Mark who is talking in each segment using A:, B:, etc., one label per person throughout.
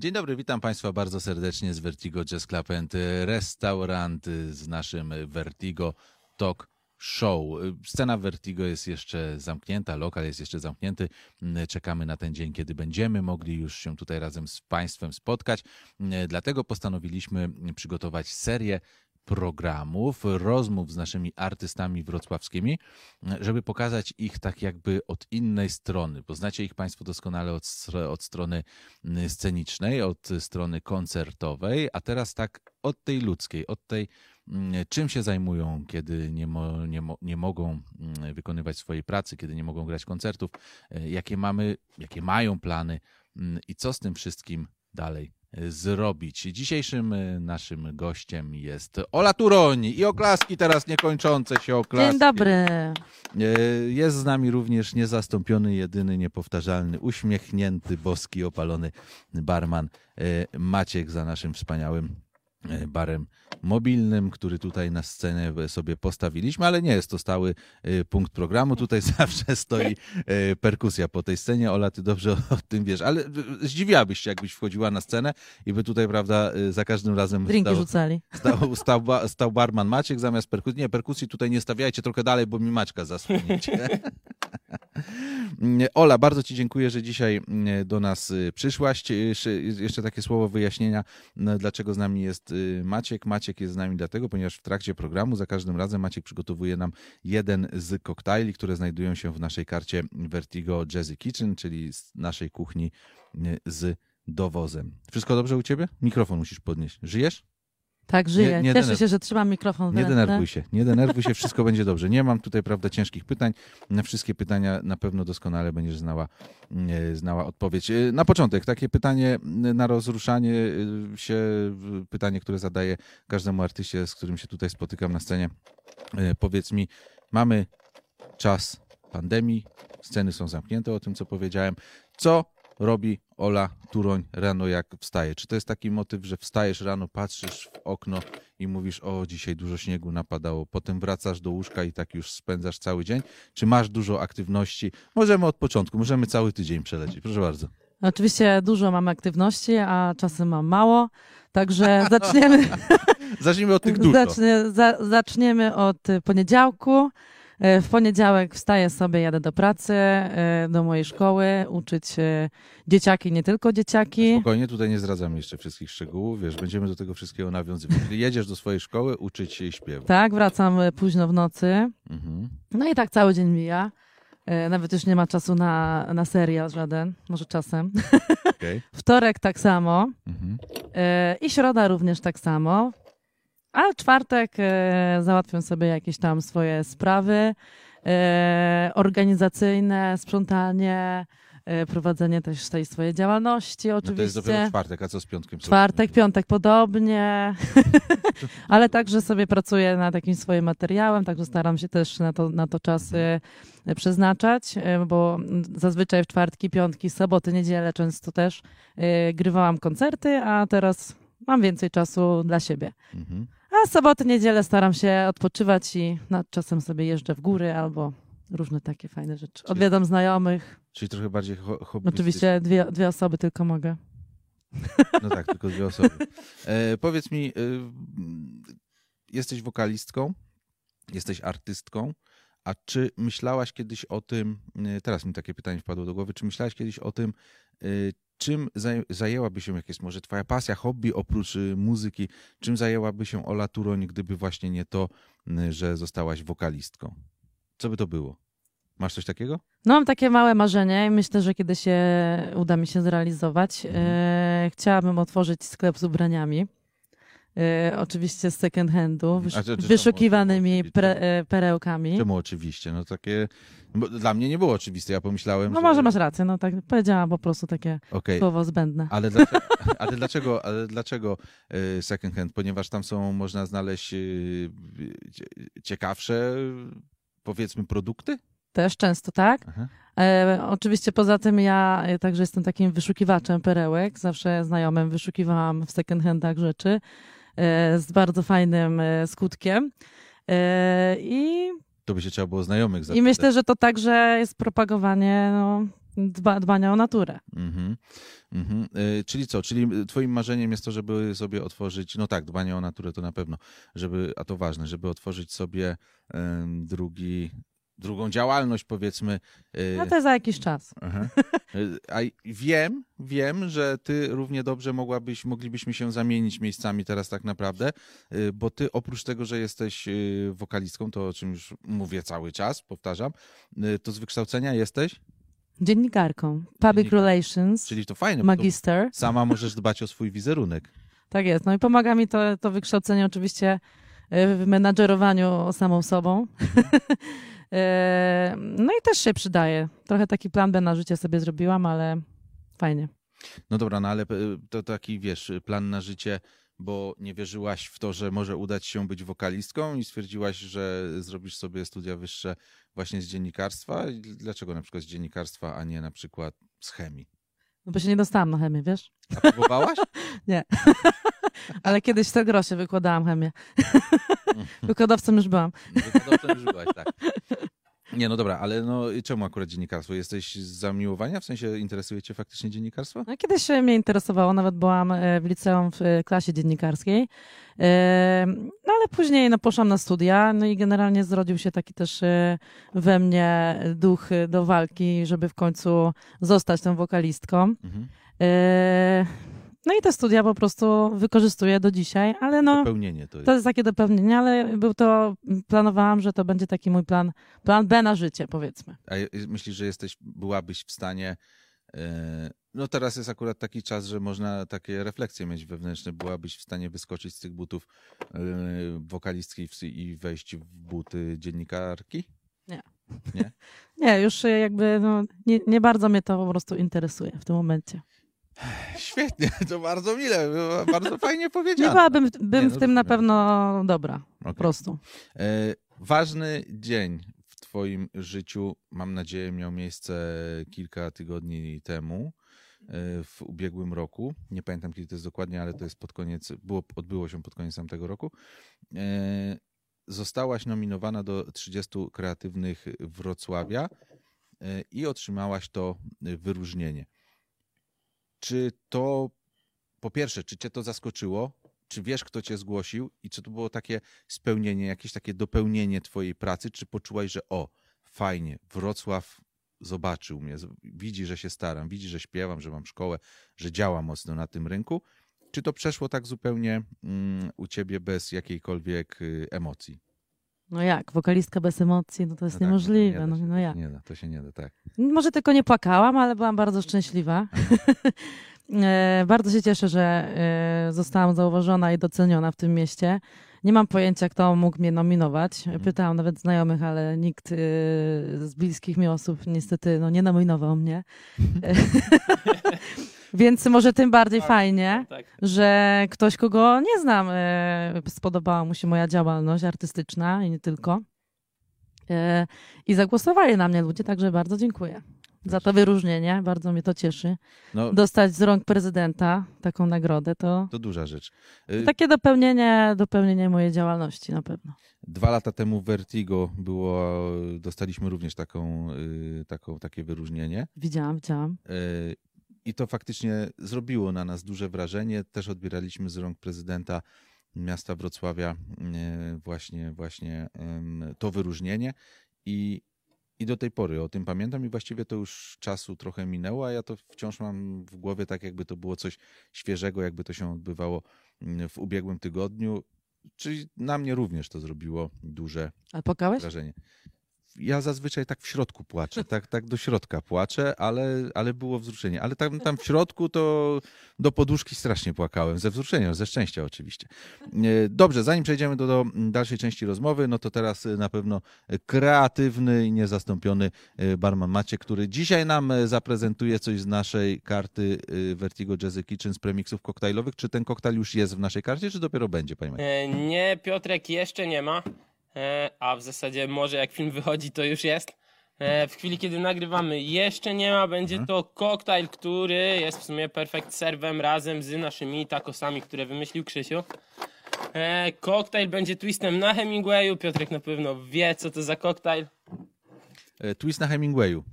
A: Dzień dobry, witam Państwa bardzo serdecznie z Vertigo Jazz Club and Restaurant z naszym Vertigo Talk Show. Scena Vertigo jest jeszcze zamknięta, lokal jest jeszcze zamknięty. Czekamy na ten dzień, kiedy będziemy mogli już się tutaj razem z Państwem spotkać. Dlatego postanowiliśmy przygotować serię programów, rozmów z naszymi artystami wrocławskimi, żeby pokazać ich tak jakby od innej strony. Poznacie ich Państwo doskonale od, od strony scenicznej, od strony koncertowej, a teraz tak od tej ludzkiej, od tej czym się zajmują, kiedy nie, mo, nie, mo, nie mogą wykonywać swojej pracy, kiedy nie mogą grać koncertów, jakie mamy, jakie mają plany i co z tym wszystkim dalej zrobić. Dzisiejszym e, naszym gościem jest Ola Turoń i oklaski teraz niekończące się oklaski.
B: Dzień dobry.
A: E, jest z nami również niezastąpiony, jedyny, niepowtarzalny, uśmiechnięty, boski, opalony barman Maciek za naszym wspaniałym barem mobilnym, który tutaj na scenę sobie postawiliśmy, ale nie jest to stały e, punkt programu. Tutaj zawsze stoi e, perkusja po tej scenie. Ola, ty dobrze o tym wiesz, ale zdziwiłabyś się, jakbyś wchodziła na scenę i by tutaj, prawda, za każdym razem
B: Drinki stał, rzucali.
A: Stał, stał, stał, barman Maciek zamiast perkusji. Nie, perkusji tutaj nie stawiajcie, trochę dalej, bo mi Maćka zasłonicie. Ola, bardzo Ci dziękuję, że dzisiaj do nas przyszłaś. Jeszcze takie słowo wyjaśnienia, dlaczego z nami jest Maciek. Maciek jest z nami dlatego, ponieważ w trakcie programu za każdym razem Maciek przygotowuje nam jeden z koktajli, które znajdują się w naszej karcie Vertigo Jazzy Kitchen, czyli z naszej kuchni z dowozem. Wszystko dobrze u ciebie? Mikrofon musisz podnieść. Żyjesz?
B: Tak, żyję. Nie, nie Cieszę się, że trzymam mikrofon
A: Nie denerwuj się, nie denerwuj się, wszystko będzie dobrze. Nie mam tutaj, prawda, ciężkich pytań. Na wszystkie pytania na pewno doskonale będziesz znała, znała odpowiedź. E, na początek, takie pytanie na rozruszanie e, się, pytanie, które zadaję każdemu artyście, z którym się tutaj spotykam na scenie. E, powiedz mi, mamy czas pandemii, sceny są zamknięte, o tym, co powiedziałem. Co robi Ola Turoń rano, jak wstaje? Czy to jest taki motyw, że wstajesz rano, patrzysz w okno i mówisz, o dzisiaj dużo śniegu napadało, potem wracasz do łóżka i tak już spędzasz cały dzień? Czy masz dużo aktywności? Możemy od początku, możemy cały tydzień przelecieć. Proszę bardzo.
B: Oczywiście dużo mam aktywności, a czasem mam mało, także zaczniemy.
A: Zacznijmy od tych dużo. Zacznie,
B: za, zaczniemy od poniedziałku. E, w poniedziałek wstaję sobie, jadę do pracy, e, do mojej szkoły, uczyć dzieciaki, nie tylko dzieciaki.
A: Spokojnie, tutaj nie zdradzamy jeszcze wszystkich szczegółów, wiesz, będziemy do tego wszystkiego nawiązywać. Jedziesz do swojej szkoły, uczyć się i śpiewać.
B: Tak, wracam e, późno w nocy. Mhm. No i tak cały dzień mija. Nawet już nie ma czasu na, na serial żaden, może czasem. Okay. Wtorek tak samo. Mhm. I środa również tak samo. A czwartek e, załatwiam sobie jakieś tam swoje sprawy e, organizacyjne, sprzątanie, e, prowadzenie też tej swojej działalności oczywiście. No to
A: jest dopiero czwartek, a co z piątkiem?
B: Czwartek, piątek podobnie, ale także sobie pracuję nad jakimś swoim materiałem, także staram się też na to, na to czasy przeznaczać, bo zazwyczaj w czwartki, piątki, soboty, niedzielę często też grywałam koncerty, a teraz mam więcej czasu dla siebie. Mhm. A soboty, niedzielę staram się odpoczywać i no, czasem sobie jeżdżę w góry albo różne takie fajne rzeczy. Odwiedzam znajomych.
A: Czyli trochę bardziej ho
B: Oczywiście dwie, dwie osoby tylko mogę.
A: No tak, tylko dwie osoby. E, powiedz mi, e, jesteś wokalistką, jesteś artystką, a czy myślałaś kiedyś o tym, e, teraz mi takie pytanie wpadło do głowy, czy myślałaś kiedyś o tym, e, czym zajęłaby się, jak jest może twoja pasja, hobby oprócz y, muzyki, czym zajęłaby się Ola Turoń, gdyby właśnie nie to, że zostałaś wokalistką? Co by to było? Masz coś takiego?
B: No mam takie małe marzenie i myślę, że kiedy się uda mi się zrealizować, mhm. e, chciałabym otworzyć sklep z ubraniami. E, oczywiście z second handu, wysz, wyszukiwanymi pre, e, perełkami.
A: Czemu oczywiście? No takie, dla mnie nie było oczywiste, ja pomyślałem,
B: No
A: że...
B: może masz rację, no tak powiedziałam po prostu takie okay. słowo zbędne.
A: Ale dlaczego, ale dlaczego, ale dlaczego e, second hand? Ponieważ tam są, można znaleźć ciekawsze, powiedzmy, produkty?
B: Też często, tak. E, oczywiście poza tym ja także jestem takim wyszukiwaczem perełek. Zawsze znajomym wyszukiwałam w second handach rzeczy. E, z bardzo fajnym e, skutkiem. E, I
A: to by się trzeba było znajomych zapytać.
B: I myślę, że to także jest propagowanie no, dba, dbania o naturę.
A: Mhm. Mhm. Y, Czyli co? Czyli twoim marzeniem jest to, żeby sobie otworzyć, no tak, dbanie o naturę to na pewno, żeby, a to ważne, żeby otworzyć sobie em, drugi, drugą działalność, powiedzmy. y,
B: No to za jakiś czas.
A: Aha. Y, A wiem, wiem, że ty równie dobrze mogłabyś, moglibyśmy się zamienić miejscami teraz tak naprawdę, y, bo ty oprócz tego, że jesteś wokalistką, to o czym już mówię cały czas, powtarzam, to z wykształcenia jesteś,
B: Dziennikarką. Public. Relations,
A: czyli to fajne, bo to
B: magister.
A: sama możesz dbać o swój wizerunek.
B: Tak jest. No i pomaga mi to, to wykształcenie oczywiście w menadżerowaniu samą sobą. E, no i też się przydaje. Trochę taki plan B na życie sobie zrobiłam, ale fajnie.
A: No dobra, no ale y, to taki, wiesz, plan na życie, bo nie wierzyłaś w to, że może udać się być wokalistką i stwierdziłaś, że zrobisz sobie studia wyższe właśnie z dziennikarstwa. Dlaczego na przykład z dziennikarstwa, a nie na przykład z chemii?
B: No bo się nie dostałam na chemię, wiesz?
A: A próbowałaś?
B: Ale kiedyś te grosze wykładałam chemię. Wykładowcą już byłam.
A: Wykładowcą już byłaś, tak. Nie, no dobra, ale no czemu akurat dziennikarstwo? Jesteś z zamiłowania? W sensie interesuje cię faktycznie dziennikarstwo?
B: No, kiedyś się mnie interesowało, nawet byłam e, w liceum w e, klasie dziennikarskiej. E, No ale później no, poszłam na studia, no i generalnie zrodził się taki też we mnie duch do walki, żeby w końcu zostać tą wokalistką.
A: Mhm.
B: E, No i te studia po prostu wykorzystuję do dzisiaj, ale no
A: Dopełnienie to jest.
B: to jest takie dopełnienie, ale był to, planowałam, że to będzie taki mój plan, plan B na życie powiedzmy.
A: A myślisz, że jesteś, byłabyś w stanie. e, No teraz jest akurat taki czas, że można takie refleksje mieć wewnętrzne. Byłabyś w stanie wyskoczyć z tych butów e, wokalistki i wejść w buty dziennikarki?
B: Nie, już e, jakby no, nie, nie bardzo mnie to po prostu interesuje w tym momencie.
A: Świetnie, to bardzo mile, bardzo fajnie
B: Nie
A: powiedziane.
B: byłabym bym
A: Nie,
B: w
A: no
B: tym na pewno dobra, po
A: Okej.
B: prostu.
A: E, Ważny dzień w Twoim życiu, mam nadzieję, miał miejsce kilka tygodni temu, e, w ubiegłym roku. Nie pamiętam, kiedy to jest dokładnie, ale to jest pod koniec, było, odbyło się pod koniec tamtego roku. E, Zostałaś nominowana do 30 kreatywnych Wrocławia e, i otrzymałaś to wyróżnienie. Czy to, po pierwsze, czy Cię to zaskoczyło? Czy wiesz, kto Cię zgłosił i czy to było takie spełnienie, jakieś takie dopełnienie Twojej pracy? Czy poczułaś, że o, fajnie, Wrocław zobaczył mnie, widzi, że się staram, widzi, że śpiewam, że mam szkołę, że działam mocno na tym rynku? Czy to przeszło tak zupełnie mm, u Ciebie bez jakiejkolwiek y, emocji?
B: No jak, wokalistka bez emocji, no to jest
A: No tak,
B: niemożliwe.
A: No,
B: No,
A: nie da
B: no
A: to
B: jak?
A: się nie da, to się nie da, tak.
B: Może tylko nie płakałam, ale byłam bardzo szczęśliwa. E, bardzo się cieszę, że e, zostałam zauważona i doceniona w tym mieście. Nie mam pojęcia, kto mógł mnie nominować. Pytałam nawet znajomych, ale nikt e, z bliskich mi osób niestety no, nie nominował mnie. Więc może tym bardziej fajnie,
C: Tak.
B: że ktoś, kogo nie znam, e, spodobała mu się moja działalność artystyczna i nie tylko. E, I zagłosowali na mnie ludzie, także bardzo dziękuję za to wyróżnienie. Bardzo mnie to cieszy.
A: No,
B: Dostać z rąk prezydenta taką nagrodę to
A: to duża rzecz. Y,
B: takie dopełnienie, dopełnienie mojej działalności na pewno.
A: Dwa lata temu w Vertigo było, dostaliśmy również taką, y, taką, takie wyróżnienie.
B: Widziałam, widziałam.
A: Y, I to faktycznie zrobiło na nas duże wrażenie. Też odbieraliśmy z rąk prezydenta miasta Wrocławia właśnie, właśnie to wyróżnienie. I, I do tej pory o tym pamiętam i właściwie to już czasu trochę minęło, a ja to wciąż mam w głowie tak, jakby to było coś świeżego, jakby to się odbywało mm, w ubiegłym tygodniu. Czyli na mnie również to zrobiło duże
B: A płakałeś?
A: wrażenie. Ja zazwyczaj tak w środku płaczę, tak, tak do środka płaczę, ale, ale było wzruszenie. Ale tam, tam w środku to do poduszki strasznie płakałem, ze wzruszenia, ze szczęścia oczywiście. E, Dobrze, zanim przejdziemy do, do dalszej części rozmowy, no to teraz e, na pewno kreatywny i niezastąpiony e, barman Maciek, który dzisiaj nam zaprezentuje coś z naszej karty Vertigo Jazzy Kitchen z premiksów koktajlowych. Czy ten koktajl już jest w naszej karcie, czy dopiero będzie, panie Maciek?
C: E, Nie, Piotrek jeszcze nie ma, a w zasadzie może jak film wychodzi, to już jest. E, W chwili, kiedy nagrywamy, jeszcze nie ma. Będzie to koktajl, który jest w sumie perfekt serwem razem z naszymi tacosami, które wymyślił Krzysiu. E, Koktajl będzie twistem na Hemingwayu. Piotrek na pewno wie, co to za koktajl.
A: E, Twist na Hemingwayu.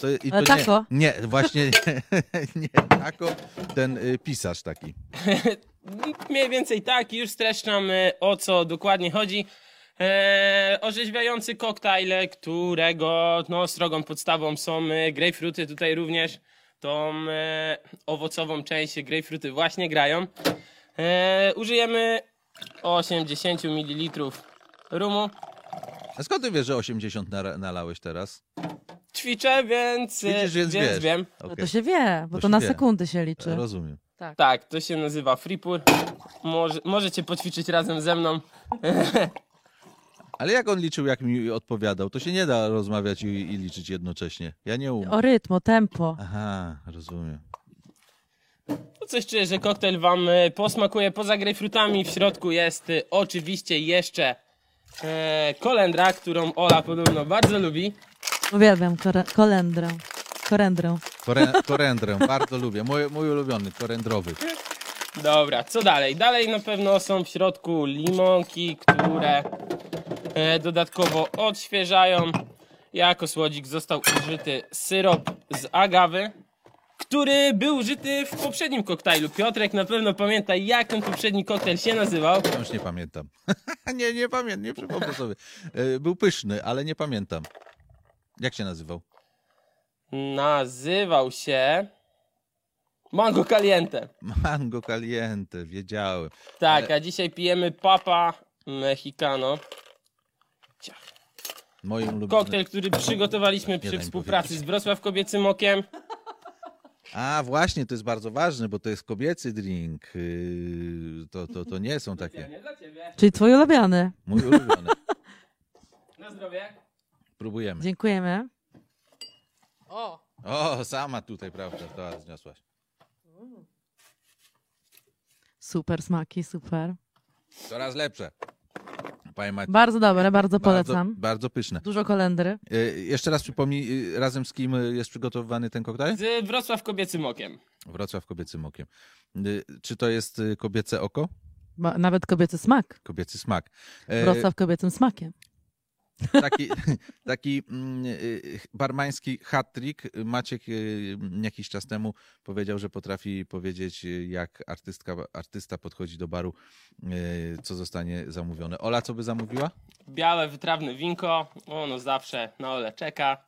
A: To, i
B: Ale
A: to nie,
B: taco?
A: nie, właśnie nie, nie tako, ten y, pisarz taki.
C: Mniej więcej tak, już streszczam e, o co dokładnie chodzi. E, orzeźwiający koktajl, którego no, strogą podstawą są e, grejpfruty, tutaj również tą e, owocową część grejpfruty właśnie grają. E, użyjemy 80 ml rumu.
A: A skąd ty wiesz, że 80 nara- nalałeś teraz?
C: Ćwiczę, więc,
A: Widzisz, więc wiesz.
C: wiem.
B: No to się wie, bo
A: To
B: to
A: się
B: na
A: wie.
B: sekundy się liczy.
A: Rozumiem.
C: Tak, to się nazywa Freepur. Może, możecie poćwiczyć razem ze mną.
A: Ale jak on liczył, jak mi odpowiadał? To się nie da rozmawiać i, i liczyć jednocześnie. Ja nie umiem.
B: O rytm, o tempo.
A: Aha, rozumiem.
C: No Coś czuję, że koktajl wam e, posmakuje. Poza grejpfrutami w środku jest e, oczywiście jeszcze e, kolendra, którą Ola podobno bardzo lubi.
B: Uwielbiam kore- kolendrę. Korendrę.
A: Kore, korendrę, bardzo lubię. Mój, mój ulubiony, korendrowy.
C: Dobra, co dalej? Dalej na pewno są w środku limonki, które e, dodatkowo odświeżają. Jako słodzik został użyty syrop z agawy, który był użyty w poprzednim koktajlu. Piotrek na pewno pamięta, jak ten poprzedni koktajl się nazywał.
A: Ja już nie pamiętam. nie, nie pamiętam, nie przypomnę sobie. E, Był pyszny, ale nie pamiętam. Jak się nazywał?
C: Nazywał się Mango Caliente.
A: Mango caliente, wiedziałem.
C: Tak, a dzisiaj pijemy Papa Mexicano.
A: Moim ulubionym.
C: Koktajl, który przygotowaliśmy przy współpracy z Wrocław Kobiecym Okiem.
A: A właśnie, to jest bardzo ważne, bo to jest kobiecy drink. Yy, To, to, to nie są takie.
C: Nie dla ciebie.
B: Czyli twój ulubiony.
A: Mój ulubiony.
C: Na zdrowie.
A: Próbujemy.
B: Dziękujemy.
C: O!
A: O, sama tutaj, prawda, to zniosłaś.
B: Super smaki, super.
A: Coraz lepsze. Panie
B: Bardzo dobre, bardzo
A: bardzo,
B: polecam.
A: bardzo pyszne.
B: Dużo kolendry.
A: E, Jeszcze raz przypomnij, e, razem z kim jest przygotowywany ten koktajl?
C: Z Wrocław Kobiecym Okiem.
A: Wrocław kobiecym okiem. E, Czy to jest e, kobiece oko?
B: Ba- Nawet kobiecy smak.
A: Kobiecy smak. E,
B: Wrocław kobiecym smakiem.
A: Taki, taki mm, y, barmański hat-trick. Maciek y, jakiś czas temu powiedział, że potrafi powiedzieć, y, jak artystka, artysta podchodzi do baru, co zostanie zamówione. Ola, co by zamówiła?
C: Białe, wytrawne winko. Ono zawsze na Ole czeka.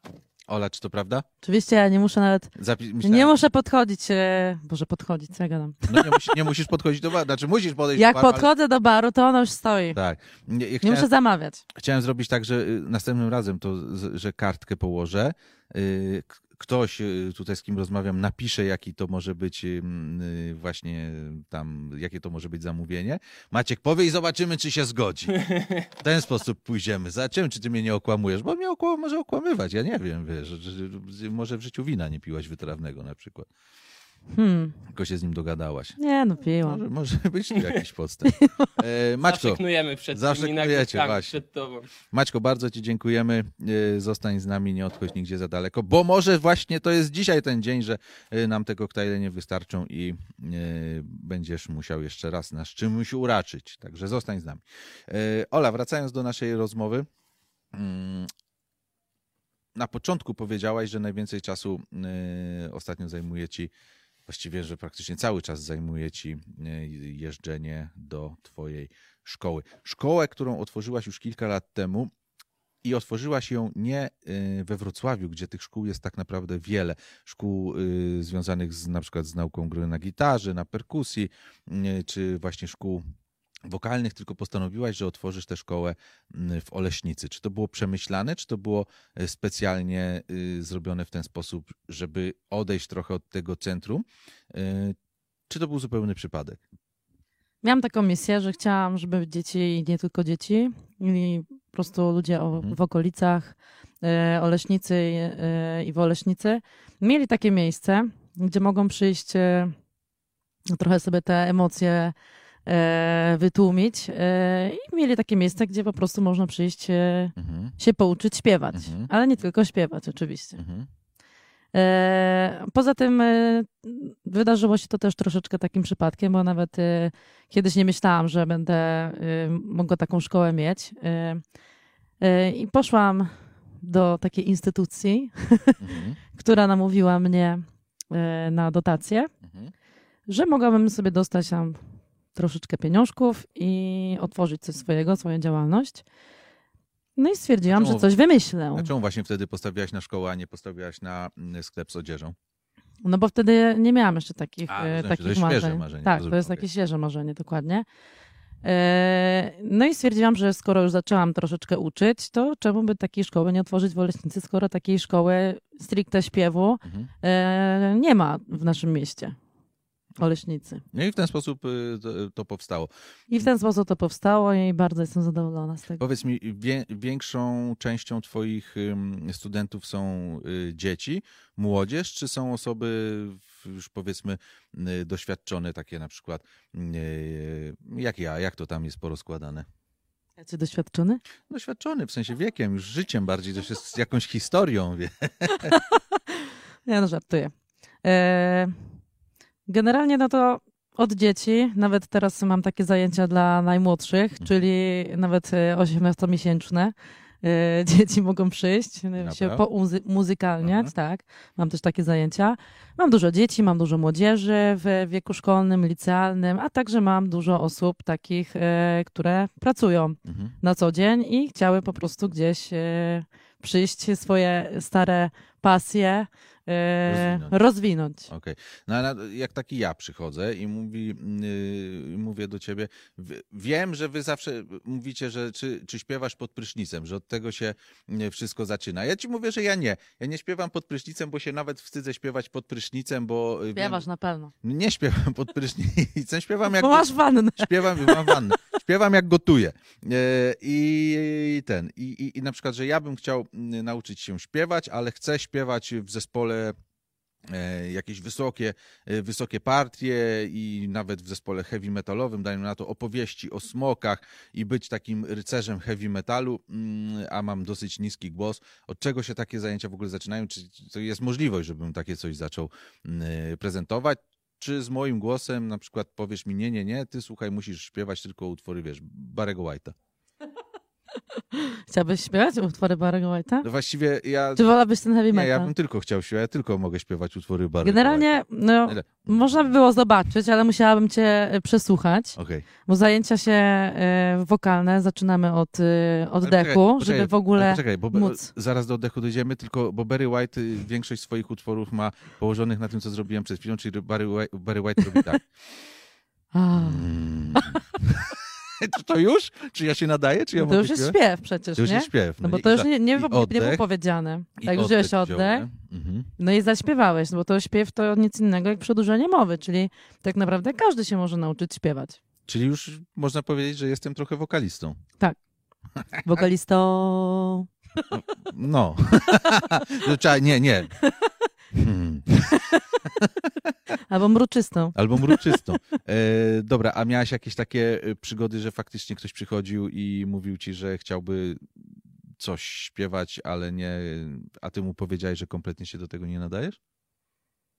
A: Ola, czy to prawda?
B: Oczywiście ja nie muszę nawet,
A: Zapi- myślałem-
B: nie muszę podchodzić, e, boże podchodzić, co ja gadam.
A: No nie, musi, nie musisz podchodzić do baru, znaczy musisz podejść
B: Jak
A: do baru. ale-
B: podchodzę do baru, to ono już stoi.
A: Tak. Nie, ja
B: Nie
A: chciałem,
B: muszę zamawiać.
A: chciałem zrobić tak, że y, następnym razem to, z- że kartkę położę. y, k- Ktoś y, tutaj z kim rozmawiam napisze, jaki to może być y, y, właśnie tam, jakie to może być zamówienie. Maciek powie i zobaczymy, czy się zgodzi. W ten sposób pójdziemy. Zobaczymy, czy ty mnie nie okłamujesz, bo mnie okła- może okłamywać. Ja nie wiem, wiesz, że, że, że może w życiu wina nie piłaś wytrawnego na przykład.
B: Hmm.
A: Tylko się z nim dogadałaś.
B: Nie no, piłam.
A: Może, może być tu jakiś podstęp. E, Maćko,
C: Zawsze knujemy przed
A: zawsze
C: tymi
A: knujecie,
C: nagrywkami,
A: właśnie.
C: przed tobą.
A: Maćko, bardzo Ci dziękujemy. E, Zostań z nami, nie odchodź nigdzie za daleko, bo może właśnie to jest dzisiaj ten dzień, że e, nam te koktajle nie wystarczą i e, będziesz musiał jeszcze raz nas czymś uraczyć. Także zostań z nami. E, Ola, wracając do naszej rozmowy. mm, Na początku powiedziałaś, że najwięcej czasu e, ostatnio zajmuje Ci, właściwie, że praktycznie cały czas zajmuje Ci e, jeżdżenie do Twojej szkoły. Szkołę, którą otworzyłaś już kilka lat temu i otworzyłaś ją nie y, we Wrocławiu, gdzie tych szkół jest tak naprawdę wiele. Szkół y, związanych z, na przykład z nauką gry na gitarze, na perkusji, czy właśnie szkół wokalnych, tylko postanowiłaś, że otworzysz tę szkołę y, w Oleśnicy. Czy to było przemyślane, czy to było y, specjalnie y, zrobione w ten sposób, żeby odejść trochę od tego centrum, y, czy to był zupełny przypadek?
B: Miałam taką misję, że chciałam, żeby dzieci i nie tylko dzieci, i po prostu ludzie o,
A: Mhm.
B: w okolicach e, Oleśnicy e, i w Oleśnicy mieli takie miejsce, gdzie mogą przyjść e, trochę sobie te emocje e, wytłumić e, i mieli takie miejsce, gdzie po prostu można przyjść e,
A: Mhm.
B: się pouczyć śpiewać,
A: Mhm.
B: ale nie tylko śpiewać oczywiście.
A: Mhm.
B: E, Poza tym e, wydarzyło się to też troszeczkę takim przypadkiem, bo nawet e, kiedyś nie myślałam, że będę e, mogła taką szkołę mieć. E, e, I poszłam do takiej instytucji,
A: Mhm.
B: która namówiła mnie e, na dotację,
A: Mhm.
B: że mogłabym sobie dostać tam troszeczkę pieniążków i otworzyć coś swojego, swoją działalność. No i stwierdziłam,
A: Czemu-
B: że coś wymyślę.
A: A czemu właśnie wtedy postawiłaś na szkołę, a nie postawiłaś na mm, sklep z odzieżą?
B: No bo wtedy nie miałam jeszcze takich,
A: A,
B: e,
A: rozumiem,
B: takich
A: to jest świeże
B: marzeń.
A: marzenie,
B: Tak, to jest takie świeże marzenie, dokładnie. E, No i stwierdziłam, że skoro już zaczęłam troszeczkę uczyć, to czemu by takiej szkoły nie otworzyć w Oleśnicy, skoro takiej szkoły stricte śpiewu
A: Mhm.
B: e, nie ma w naszym mieście. Oleśnicy.
A: No i w ten sposób y, to, to powstało.
B: I w ten sposób to powstało i bardzo jestem zadowolona z tego.
A: Powiedz mi, wie, większą częścią twoich studentów są y, dzieci, młodzież, czy są osoby już powiedzmy y, doświadczone, takie na przykład jak ja, jak to tam jest porozkładane?
B: Czy doświadczony?
A: Doświadczony w sensie wiekiem, już życiem bardziej, jest z jakąś historią. Wie.
B: Ja no żartuję. E, generalnie no to od dzieci, nawet teraz mam takie zajęcia dla najmłodszych,
A: Mhm.
B: czyli nawet e, 18-miesięczne. e, Dzieci mogą przyjść, się
A: Dobra.
B: pomuzykalniać,
A: Aha.
B: tak. Mam też takie zajęcia. Mam dużo dzieci, mam dużo młodzieży w wieku szkolnym, licealnym, a także mam dużo osób takich, które pracują
A: Mhm.
B: na co dzień i chciały po prostu gdzieś przyjść swoje stare pasje e,
A: Rozwinąć.
B: rozwinąć.
A: Okej. No ale jak taki ja przychodzę i mówi, yy, mówię do ciebie, w- wiem, że wy zawsze mówicie, że czy, czy śpiewasz pod prysznicem, że od tego się yy, wszystko zaczyna. Ja ci mówię, że ja nie. Ja nie śpiewam pod prysznicem, bo się nawet wstydzę śpiewać pod prysznicem, bo yy,
B: Śpiewasz na pewno.
A: wiem, nie śpiewam pod prysznicem, śpiewam jak
B: Bo masz wannę.
A: Śpiewam, mam wannę. Śpiewam jak gotuję. E, I ten. I, i, I na przykład, że ja bym chciał mm, nauczyć się śpiewać, ale chcę śpiewać w zespole jakieś wysokie, e, wysokie partie i nawet w zespole heavy metalowym, dajmy na to opowieści o smokach i być takim rycerzem heavy metalu, mm, a mam dosyć niski głos. Od czego się takie zajęcia w ogóle zaczynają? Czy jest możliwość, żebym takie coś zaczął mm, prezentować? Czy z moim głosem na przykład powiesz mi, nie, nie, nie, ty słuchaj, musisz śpiewać tylko utwory, wiesz, Barego White'a.
B: Chciałbyś śpiewać utwory Barry'ego White'a?
A: No właściwie ja,
B: Czy wolabyś ten heavy
A: nie,
B: metal?
A: ja bym tylko chciał śpiewać, ja tylko mogę śpiewać utwory Barego
B: Generalnie, no,
A: Ile?
B: można by było zobaczyć, ale musiałabym cię e, przesłuchać,
A: Okej.
B: bo zajęcia się e, wokalne zaczynamy od e, oddechu,
A: poczekaj,
B: żeby w ogóle
A: Poczekaj, bo
B: móc.
A: zaraz do oddechu dojdziemy, tylko bo Barry White y, większość swoich utworów ma położonych na tym, co zrobiłem przed chwilą, czyli Barry White, Barry White robi tak.
B: A,
A: Mm. Czy to już? Czy ja się nadaję? Czy ja
B: no to już jest
A: śpiewać?
B: śpiew przecież,
A: To już
B: nie?
A: jest śpiew.
B: No bo
A: i-
B: to już nie, nie,
A: i
B: nie, było
A: oddech,
B: powiedziane. Tak już wziąłeś oddech.
A: Mhm.
B: no i zaśpiewałeś, no bo to śpiew to nic innego jak przedłużenie mowy, czyli tak naprawdę każdy się może nauczyć śpiewać.
A: Czyli już można powiedzieć, że jestem trochę wokalistą.
B: Wokalistą.
A: No. Trzeba, nie, nie. Hmm.
B: Albo mruczystą.
A: Albo mruczystą. E, dobra, a miałaś jakieś takie e, przygody, że faktycznie ktoś przychodził i mówił ci, że chciałby coś śpiewać, ale nie, a ty mu powiedziałeś, że kompletnie się do tego nie nadajesz?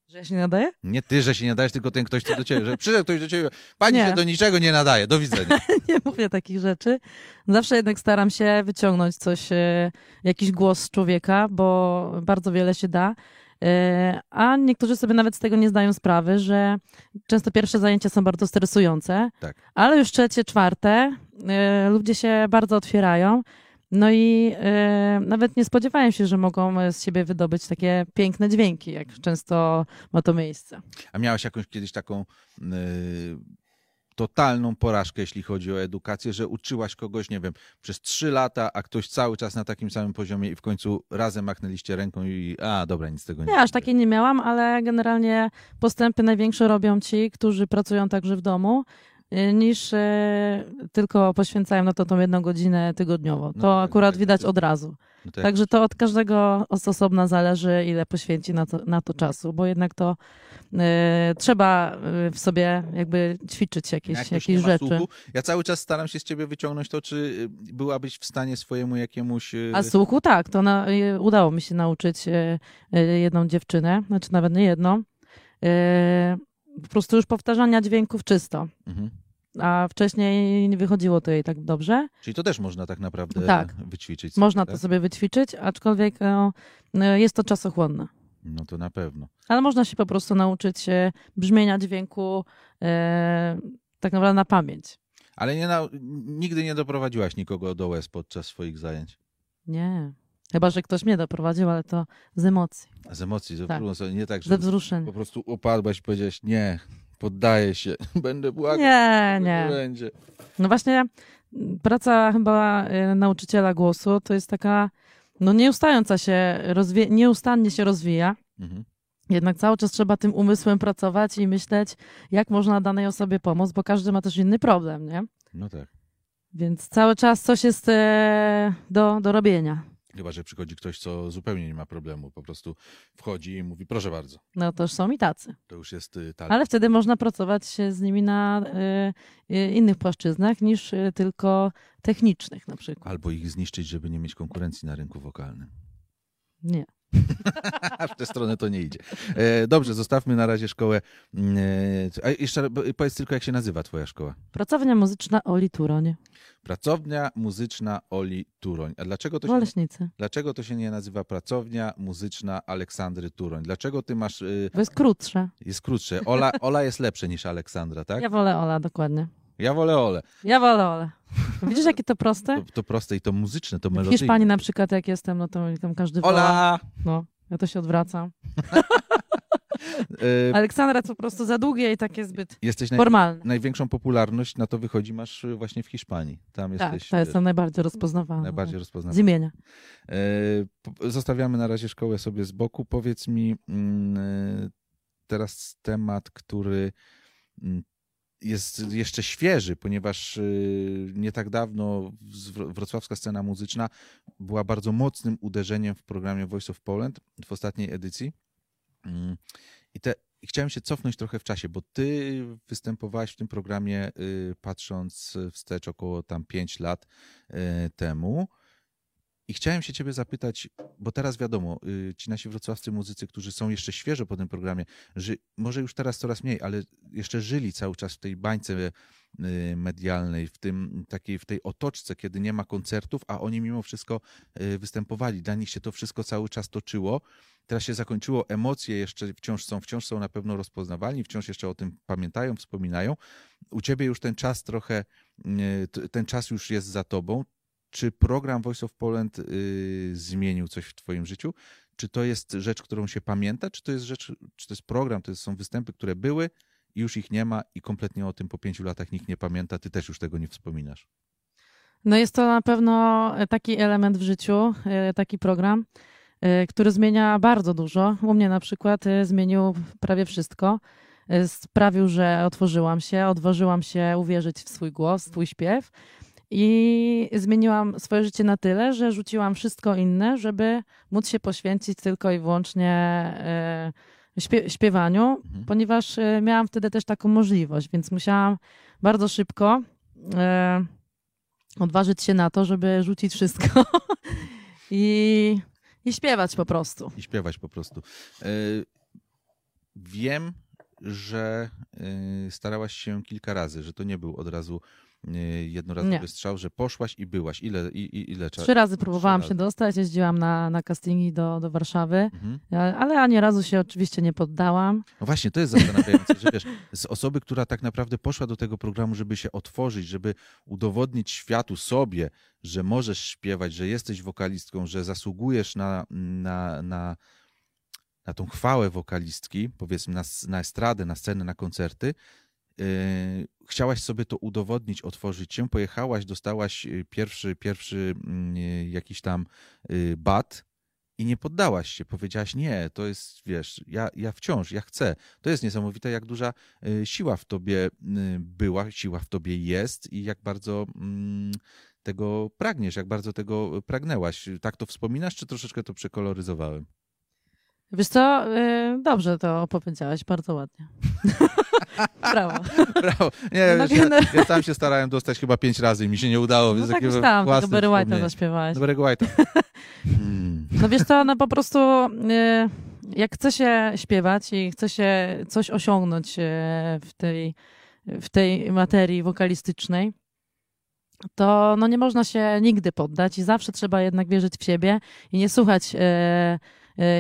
B: Że ja się nie nadaję?
A: Nie ty, że się nie nadajesz, tylko ten ktoś, co do ciebie, że przyszedł ktoś do ciebie, pani
B: Nie.
A: się do niczego nie nadaje, do widzenia.
B: nie mówię takich rzeczy. Zawsze jednak staram się wyciągnąć coś, e, jakiś głos z człowieka, bo bardzo wiele się da. E, A niektórzy sobie nawet z tego nie zdają sprawy, że często pierwsze zajęcia są bardzo stresujące,
A: Tak.
B: ale już trzecie, czwarte e, ludzie się bardzo otwierają. No i e, nawet nie spodziewają się, że mogą z siebie wydobyć takie piękne dźwięki, jak często ma to miejsce.
A: A miałaś jakąś kiedyś taką y, totalną porażkę, jeśli chodzi o edukację, że uczyłaś kogoś, nie wiem, przez trzy lata, a ktoś cały czas na takim samym poziomie i w końcu razem machnęliście ręką i a, dobra, nic z tego nie
B: Nie, aż takiej nie miałam, ale generalnie postępy największe robią ci, którzy pracują także w domu, y, niż e, tylko poświęcają na to tą jedną godzinę tygodniowo.
A: No
B: To
A: tak,
B: akurat
A: tak,
B: widać
A: to-
B: od razu.
A: No to jak-
B: Także to od każdego z osobna zależy, ile poświęci na to, na to czasu, bo jednak to e, trzeba e, w sobie jakby ćwiczyć
A: jak
B: jakieś,
A: ktoś
B: jakieś rzeczy.
A: słuchu, ja cały czas staram się z ciebie wyciągnąć to, czy y, byłabyś w stanie swojemu jakiemuś... y,
B: A słuchu tak, to na, e, udało mi się nauczyć e, e, jedną dziewczynę, znaczy nawet nie jedną. E, po prostu już powtarzania dźwięków czysto.
A: Mhm.
B: A wcześniej nie wychodziło to jej tak dobrze.
A: Czyli to też można tak naprawdę
B: Tak.
A: wyćwiczyć. sobie,
B: Można
A: tak?
B: to sobie wyćwiczyć, aczkolwiek no, jest to czasochłonne.
A: No to na pewno.
B: Ale można się po prostu nauczyć e, brzmienia dźwięku e, tak naprawdę na pamięć.
A: Ale nie na, nigdy nie doprowadziłaś nikogo do łez podczas swoich zajęć.
B: Nie. Chyba, że ktoś mnie doprowadził, ale to z emocji,
A: Z emocji,
B: Tak.
A: nie tak, że
B: ze wzruszenia.
A: po prostu upadłaś i powiedziałaś, nie, poddaję się, będę błagał.
B: Nie,
A: nie będzie.
B: No właśnie praca chyba e, nauczyciela głosu to jest taka no nieustająca się, rozwi- nieustannie się rozwija.
A: Mhm.
B: Jednak cały czas trzeba tym umysłem pracować i myśleć, jak można danej osobie pomóc, bo każdy ma też inny problem, nie?
A: No tak.
B: Więc cały czas coś jest e, do, do robienia.
A: Chyba, że przychodzi ktoś, co zupełnie nie ma problemu, po prostu wchodzi i mówi, proszę bardzo,
B: No to już są i tacy.
A: to już jest y, talent.
B: Ale wtedy można pracować z nimi na e, e, innych płaszczyznach niż e, tylko technicznych na przykład.
A: Albo ich zniszczyć, żeby nie mieć konkurencji na rynku wokalnym.
B: Nie.
A: w tę stronę to nie idzie. E, dobrze, zostawmy na razie szkołę. Mm, E, a jeszcze bo- powiedz tylko, jak się nazywa twoja szkoła.
B: Pracownia muzyczna Oli Turoń
A: Pracownia Muzyczna Oli Turoń. A dlaczego to się, dlaczego to się nie nazywa Pracownia Muzyczna Aleksandry Turoń? Dlaczego ty masz... y,
B: To jest krótsze.
A: Jest krótsze. Ola, Ola jest lepsze niż Aleksandra, tak?
B: Ja wolę Ola, dokładnie.
A: Ja wolę Ole.
B: Ja wolę Ole. Widzisz, jakie to proste?
A: To, to proste i to muzyczne, to
B: W
A: melodyjne.
B: Hiszpanii na przykład jak jestem, no to tam każdy woła.
A: Ola!
B: No, ja to się odwracam.
A: Y,
B: Aleksandra to po prostu za długie i takie zbyt
A: jesteś naj,
B: formalne.
A: największą popularność na to wychodzi masz y, właśnie w Hiszpanii. Tam
B: Tak,
A: jesteś
B: to jestem najbardziej rozpoznawalna.
A: najbardziej
B: Z
A: rozpoznawalny.
B: imienia.
A: Zostawiamy na razie szkołę sobie z boku. Powiedz mi mm, teraz temat, który mm, jest jeszcze świeży, ponieważ y, nie tak dawno wrocławska scena muzyczna była bardzo mocnym uderzeniem w programie Voice of Poland w ostatniej edycji. Mm, I, te, chciałem się cofnąć trochę w czasie, bo ty występowałaś w tym programie y, patrząc wstecz około tam 5 lat y, temu. I chciałem się ciebie zapytać, bo teraz wiadomo, y, ci nasi wrocławscy muzycy, którzy są jeszcze świeżo po tym programie, że może już teraz coraz mniej, ale jeszcze żyli cały czas w tej bańce y, medialnej, w tym takiej, w tej otoczce, kiedy nie ma koncertów, a oni mimo wszystko y, występowali. Dla nich się to wszystko cały czas toczyło. Teraz się zakończyło, emocje jeszcze wciąż są, wciąż są na pewno rozpoznawalni, wciąż jeszcze o tym pamiętają, wspominają. U ciebie już ten czas trochę, ten czas już jest za tobą. Czy program Voice of Poland y, zmienił coś w twoim życiu? Czy to jest rzecz, którą się pamięta? Czy to jest rzecz, czy to jest program, to są występy, które były i już ich nie ma i kompletnie o tym po pięciu latach nikt nie pamięta, ty też już tego nie wspominasz?
B: No jest to na pewno taki element w życiu, e, taki program, e, który zmienia bardzo dużo. U mnie na przykład e, zmienił prawie wszystko. E, Sprawił, że otworzyłam się, odważyłam się uwierzyć w swój głos, w swój śpiew i zmieniłam swoje życie na tyle, że rzuciłam wszystko inne, żeby móc się poświęcić tylko i wyłącznie e, śpie- śpiewaniu,
A: Mhm.
B: ponieważ e, miałam wtedy też taką możliwość, więc musiałam bardzo szybko e, odważyć się na to, żeby rzucić wszystko i, i śpiewać po prostu.
A: I śpiewać po prostu. Wiem, że starałaś się kilka razy, że to nie był od razu jednorazowy
B: Nie.
A: strzał, że poszłaś i byłaś. Ile, i, i, ile?
B: Trzy razy próbowałam
A: razy.
B: się dostać, jeździłam na, na castingi do, do Warszawy,
A: Mhm.
B: ale ani razu się oczywiście nie poddałam.
A: No właśnie, to jest zastanawiające, że wiesz, z osoby, która tak naprawdę poszła do tego programu, żeby się otworzyć, żeby udowodnić światu sobie, że możesz śpiewać, że jesteś wokalistką, że zasługujesz na, na, na, na tą chwałę wokalistki, powiedzmy na, na estradę, na scenę, na koncerty, chciałaś sobie to udowodnić, otworzyć się, pojechałaś, dostałaś yy, pierwszy, pierwszy yy, jakiś tam bat, i nie poddałaś się. Powiedziałaś, nie, to jest, wiesz, ja, ja wciąż, ja chcę. To jest niesamowite, jak duża y, siła w tobie y, była, siła w tobie jest i jak bardzo mm, tego pragniesz, jak bardzo tego pragnęłaś. Tak to wspominasz, czy troszeczkę to przekoloryzowałem?
B: Wiesz co, y, dobrze to opowiedziałeś, bardzo ładnie. Brawo.
A: Brawo. Nie,
B: No,
A: wiesz, ja,
B: no.
A: ja sam się starałem dostać chyba pięć razy i mi się nie udało.
B: No tak myślałam, tego Barry White'a zaśpiewałeś.
A: Dobrego White'a. Mm.
B: No wiesz co, no po prostu y, jak chce się śpiewać i chce się coś osiągnąć y, w tej, w tej materii wokalistycznej, to no nie można się nigdy poddać i zawsze trzeba jednak wierzyć w siebie i nie słuchać e,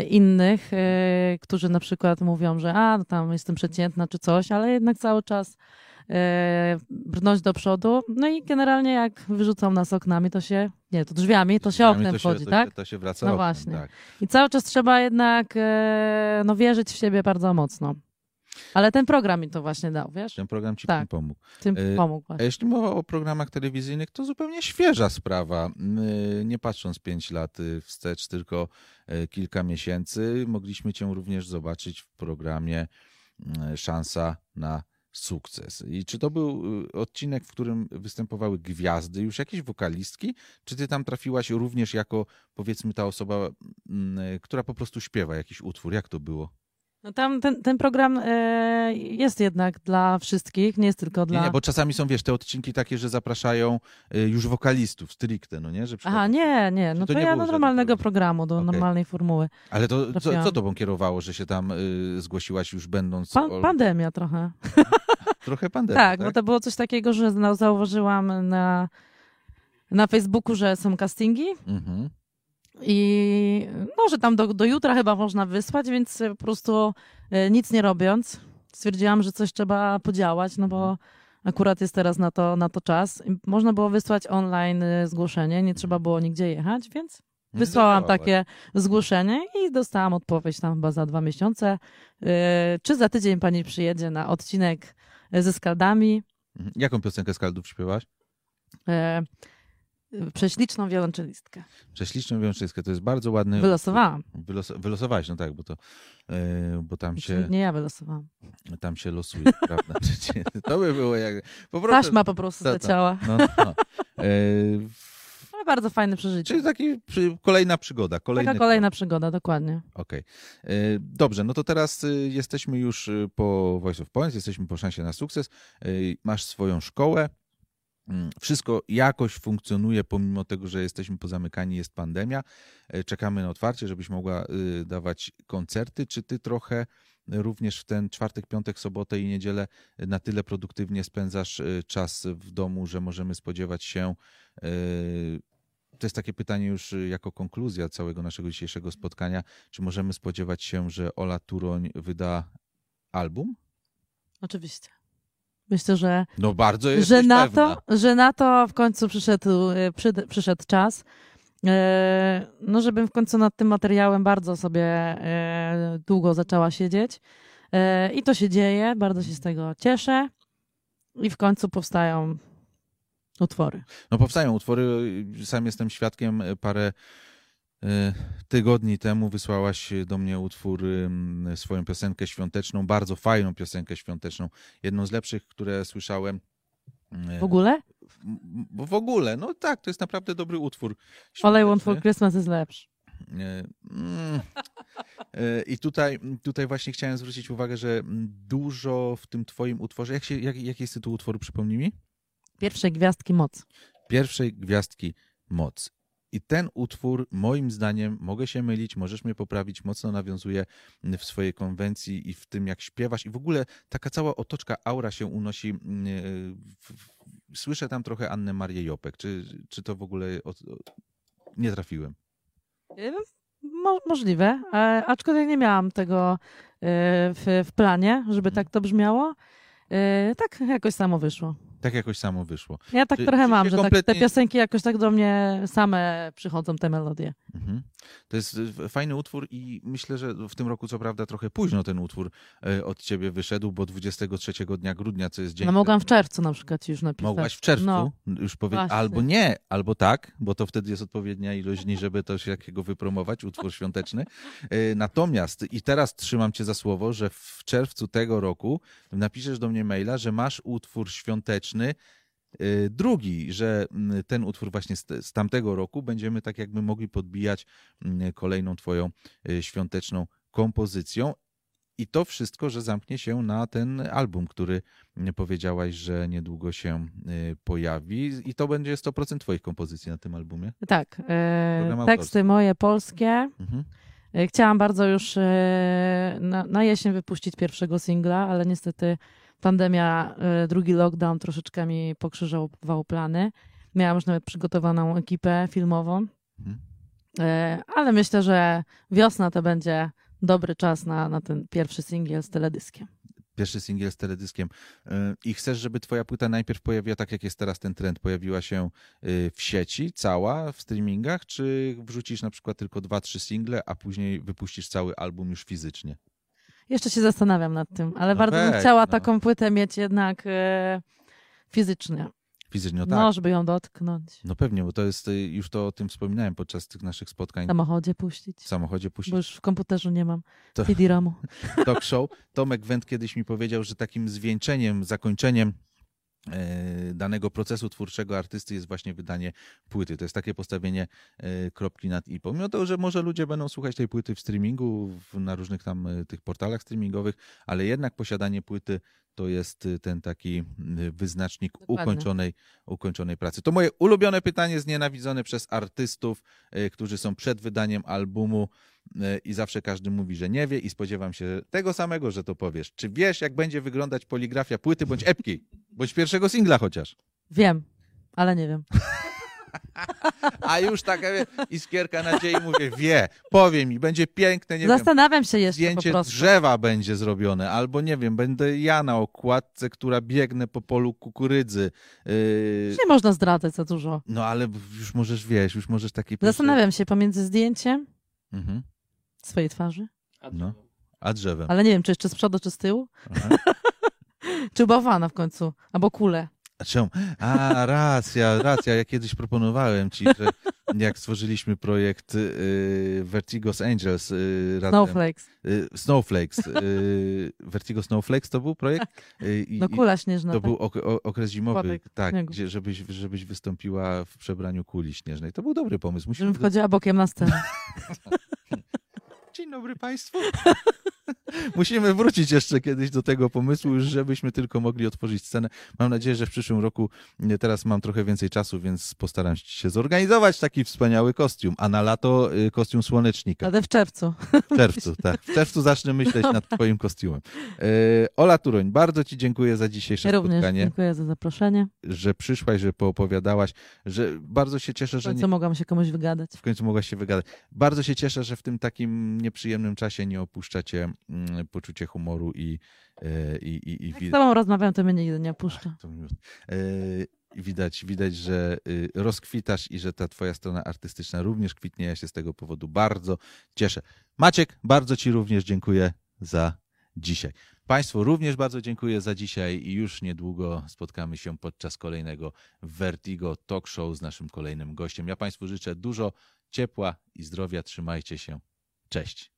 B: innych, e, którzy na przykład mówią, że a, no tam jestem przeciętna czy coś, ale jednak cały czas e, brnąć do przodu. No i generalnie jak wyrzucą nas oknami, to się, nie, to drzwiami, to się
A: Drzwiami
B: oknem
A: to
B: wchodzi,
A: to
B: tak?
A: Się, to się wraca
B: No
A: oknem,
B: właśnie.
A: Tak.
B: I cały czas trzeba jednak e, no, wierzyć w siebie bardzo mocno. Ale ten program mi to właśnie dał, wiesz?
A: Ten program ci
B: Tak.
A: tym pomógł.
B: Tym
A: E,
B: pomógł właśnie.
A: jeśli mowa o programach telewizyjnych, to zupełnie świeża sprawa. My, Nie patrząc pięć lat y, wstecz, tylko kilka miesięcy, mogliśmy Cię również zobaczyć w programie Szansa na sukces. I czy to był odcinek, w którym występowały gwiazdy, już jakieś wokalistki, czy Ty tam trafiłaś również jako, powiedzmy, ta osoba, która po prostu śpiewa jakiś utwór? Jak to było?
B: No tam ten, ten program e, jest jednak dla wszystkich, nie jest tylko dla...
A: Nie, nie, bo czasami są, wiesz, te odcinki takie, że zapraszają y, już wokalistów stricte, no nie? Że
B: Aha,
A: przychodzą-
B: nie, nie. No
A: to
B: to,
A: nie
B: ja do normalnego programu, do
A: Okej.
B: normalnej formuły.
A: Ale to co,
B: Trafiłam.
A: co tobą kierowało, że się tam y, zgłosiłaś już będąc
B: Pan, pandemia trochę.
A: trochę pandemii,
B: Tak,
A: tak?
B: bo to było coś takiego, że zauważyłam na, na Facebooku, że są castingi
A: Mhm.
B: I no, że tam do, do jutra chyba można wysłać, więc po prostu e, nic nie robiąc stwierdziłam, że coś trzeba podziałać, no bo akurat jest teraz na to, na to czas. Można było wysłać online e, zgłoszenie, nie trzeba było nigdzie jechać, więc Wysłałam takie zgłoszenie i dostałam odpowiedź tam chyba za dwa miesiące. Yy, czy za tydzień pani przyjedzie na odcinek ze skaldami?
A: Mhm. Jaką piosenkę skaldów śpiewasz?
B: Prześliczną wiolonczelistkę.
A: Prześliczną wiążyczkę, to jest bardzo ładny...
B: Wylosowałam.
A: Wylos... Wylosowałeś, no tak, bo to... y, bo tam
B: Znaczy,
A: się,
B: Nie ja wylosowałam.
A: tam się losuje, prawda? To by było jak... Po prostu...
B: Taśma po prostu
A: Ta-
B: zleciała.
A: No, no. Y,
B: Ale bardzo fajne przeżycie.
A: Czyli taki przy... kolejna przygoda. Kolejny
B: Taka kolejna przygoda, dokładnie.
A: Okej. E, Dobrze, no to teraz jesteśmy już po Voice of Points, jesteśmy po szansie na sukces. Masz swoją szkołę. Mm, Wszystko jakoś funkcjonuje, pomimo tego, że jesteśmy pozamykani, jest pandemia. E, Czekamy na otwarcie, żebyś mogła y, dawać koncerty. Czy ty trochę również w ten czwartek, piątek, sobotę i niedzielę na tyle produktywnie spędzasz y, czas w domu, że możemy spodziewać się y, to jest takie pytanie już y, jako konkluzja całego naszego dzisiejszego spotkania. Czy możemy spodziewać się, że Ola Turoń wyda album?
B: Oczywiście. Myślę, że,
A: No bardzo jest
B: że, na to, że na to w końcu przyszedł, yy, przyd- przyszedł czas. Yy, No, żebym w końcu nad tym materiałem bardzo sobie yy, długo zaczęła siedzieć. I to się dzieje, bardzo się z tego cieszę. I w końcu powstają utwory.
A: No powstają utwory. Sam jestem świadkiem parę tygodni temu wysłałaś do mnie utwór, swoją piosenkę świąteczną, bardzo fajną piosenkę świąteczną. Jedną z lepszych, które słyszałem. y,
B: W ogóle?
A: Bo w ogóle, no tak, to jest naprawdę dobry utwór.
B: All I Want
A: świąteczny.
B: for Christmas jest lepszy.
A: E, mm. E, I tutaj, tutaj właśnie chciałem zwrócić uwagę, że dużo w tym twoim utworze, jak się, jak, jaki jest tytuł utworu, przypomnij mi?
B: Pierwszej gwiazdki moc.
A: Pierwszej gwiazdki Moc. I ten utwór, moim zdaniem, mogę się mylić, możesz mnie poprawić, mocno nawiązuje w swojej konwencji i w tym, jak śpiewasz. I w ogóle taka cała otoczka, aura się unosi. mm, e, Słyszę tam trochę Annę Marię Jopek. Czy, czy to w ogóle o, o, nie trafiłem?
B: Ym, Mo- możliwe, e, aczkolwiek nie miałam tego e, w, w planie, żeby tak to brzmiało. E, tak jakoś samo wyszło.
A: Tak jakoś samo wyszło.
B: Ja tak
A: Czy-
B: trochę
A: czy
B: mam, że tak, te
A: kompletnie-
B: piosenki jakoś tak do mnie same przychodzą, te melodie.
A: Mhm. To jest y, fajny utwór i myślę, że w tym roku co prawda trochę późno ten utwór e, od ciebie wyszedł, bo 23 dnia grudnia, co jest dzień...
B: No mogłam w czerwcu na przykład już napisać.
A: Mogłaś w czerwcu
B: No,
A: już powiedzieć, albo nie, albo tak, bo to wtedy jest odpowiednia ilość dni, żeby coś jakiego wypromować, utwór świąteczny. E, Natomiast i teraz trzymam cię za słowo, że w czerwcu tego roku napiszesz do mnie maila, że masz utwór świąteczny e, drugi, że mm, ten utwór właśnie z, tamtego roku będziemy tak jakby mogli podbijać mm, kolejną twoją e, świąteczną kompozycją. I to wszystko, że zamknie się na ten album, który mm, powiedziałaś, że niedługo się y, pojawi. I to będzie 100% Twoich kompozycji na tym albumie.
B: tak. E, teksty moje polskie.
A: Mhm.
B: E, Chciałam bardzo już e, na, na jesień wypuścić pierwszego singla, ale niestety pandemia, y, drugi lockdown troszeczkę mi pokrzyżował plany. Miałam już nawet przygotowaną ekipę filmową,
A: Mhm.
B: E, ale myślę, że wiosna to będzie dobry czas na, na ten pierwszy singiel z teledyskiem.
A: Pierwszy singiel z teledyskiem. Y, I chcesz, żeby twoja płyta najpierw pojawiła, tak jak jest teraz ten trend, pojawiła się w sieci, cała, w streamingach, czy wrzucisz na przykład tylko dwa, trzy single, a później wypuścisz cały album już fizycznie?
B: Jeszcze się zastanawiam nad tym, ale
A: No
B: bardzo bym
A: weź,
B: chciała
A: no.
B: taką płytę mieć jednak e, fizycznie.
A: Fizycznie, no
B: No,
A: tak.
B: żeby ją dotknąć.
A: No pewnie, bo to jest, y, już to o tym wspominałem podczas tych naszych spotkań
B: W samochodzie puścić.
A: w samochodzie, puścić
B: Bo już w komputerze nie mam
A: To-
B: CD-ROMu.
A: talk show. Tomek Wend kiedyś mi powiedział, że takim zwieńczeniem, zakończeniem danego procesu twórczego artysty jest właśnie wydanie płyty. To jest takie postawienie e, kropki nad i. Pomimo tego, że może ludzie będą słuchać tej płyty w streamingu, na różnych tam e, tych portalach streamingowych, ale jednak posiadanie płyty to jest e, ten taki m, wyznacznik
B: Dokładnie.
A: ukończonej, ukończonej pracy. To moje ulubione pytanie, znienawidzone przez artystów, e, którzy są przed wydaniem albumu i zawsze każdy mówi, że nie wie i spodziewam się tego samego, że to powiesz. Czy wiesz, jak będzie wyglądać poligrafia płyty bądź epki? Bądź pierwszego singla chociaż.
B: Wiem, ale nie wiem.
A: A już taka wie, iskierka nadziei mówię, wie, powie mi, będzie piękne, nie wiem,
B: Zastanawiam się jeszcze po
A: zdjęcie
B: prostu.
A: drzewa będzie zrobione, albo nie wiem, będę ja na okładce, która biegnę po polu kukurydzy. Yy,
B: Nie można zdradzać za dużo.
A: no ale już możesz, wiesz, już możesz taki
B: Zastanawiam się pomiędzy zdjęciem
A: Mhm.
B: swojej twarzy,
C: A
A: No. A drzewem.
B: ale nie wiem, czy jeszcze z przodu, czy z tyłu, czy bałwana w końcu, albo kulę.
A: A czemu? A, racja, racja. Ja kiedyś proponowałem ci, że jak stworzyliśmy projekt y, Vertigo's Angels y, razem,
B: Snowflakes.
A: y, Snowflakes. Y, Vertigo Snowflakes to był projekt? Y, i-
B: No kula śnieżna.
A: To
B: tak.
A: był okres zimowy, tak,
B: śniegu.
A: gdzie, żebyś, żebyś wystąpiła w przebraniu kuli śnieżnej. To był dobry pomysł. Musimy...
B: Żebym wchodziła bokiem na scenę.
A: Dzień dobry Państwu. Musimy wrócić jeszcze kiedyś do tego pomysłu, żebyśmy tylko mogli otworzyć scenę. Mam nadzieję, że w przyszłym roku, nie, teraz mam trochę więcej czasu, więc postaram się zorganizować taki wspaniały kostium. A na lato y, kostium słonecznika.
B: Ale w czerwcu.
A: W czerwcu, tak. W czerwcu zacznę myśleć nad Twoim kostiumem. E, Ola Turoń, bardzo Ci dziękuję za dzisiejsze
B: Ja również
A: spotkanie,
B: dziękuję za zaproszenie.
A: że przyszłaś, że poopowiadałaś, że bardzo się cieszę,
B: W
A: że nie,
B: końcu mogłam się komuś wygadać.
A: w końcu mogłaś się wygadać. Bardzo się cieszę, że w tym takim nieprzyjemnym czasie nie opuszczacie mm, poczucie humoru i, e, i, i, i
B: Jak z tobą rozmawiam, to mnie nigdy nie opuszcza.
A: to miło. E, widać, widać, że y, rozkwitasz i że ta twoja strona artystyczna również kwitnie. Ja się z tego powodu bardzo cieszę. Maciek, bardzo ci również dziękuję za dzisiaj. Państwu również bardzo dziękuję za dzisiaj i już niedługo spotkamy się podczas kolejnego Vertigo Talk Show z naszym kolejnym gościem. Ja Państwu życzę dużo ciepła i zdrowia. Trzymajcie się. Cześć.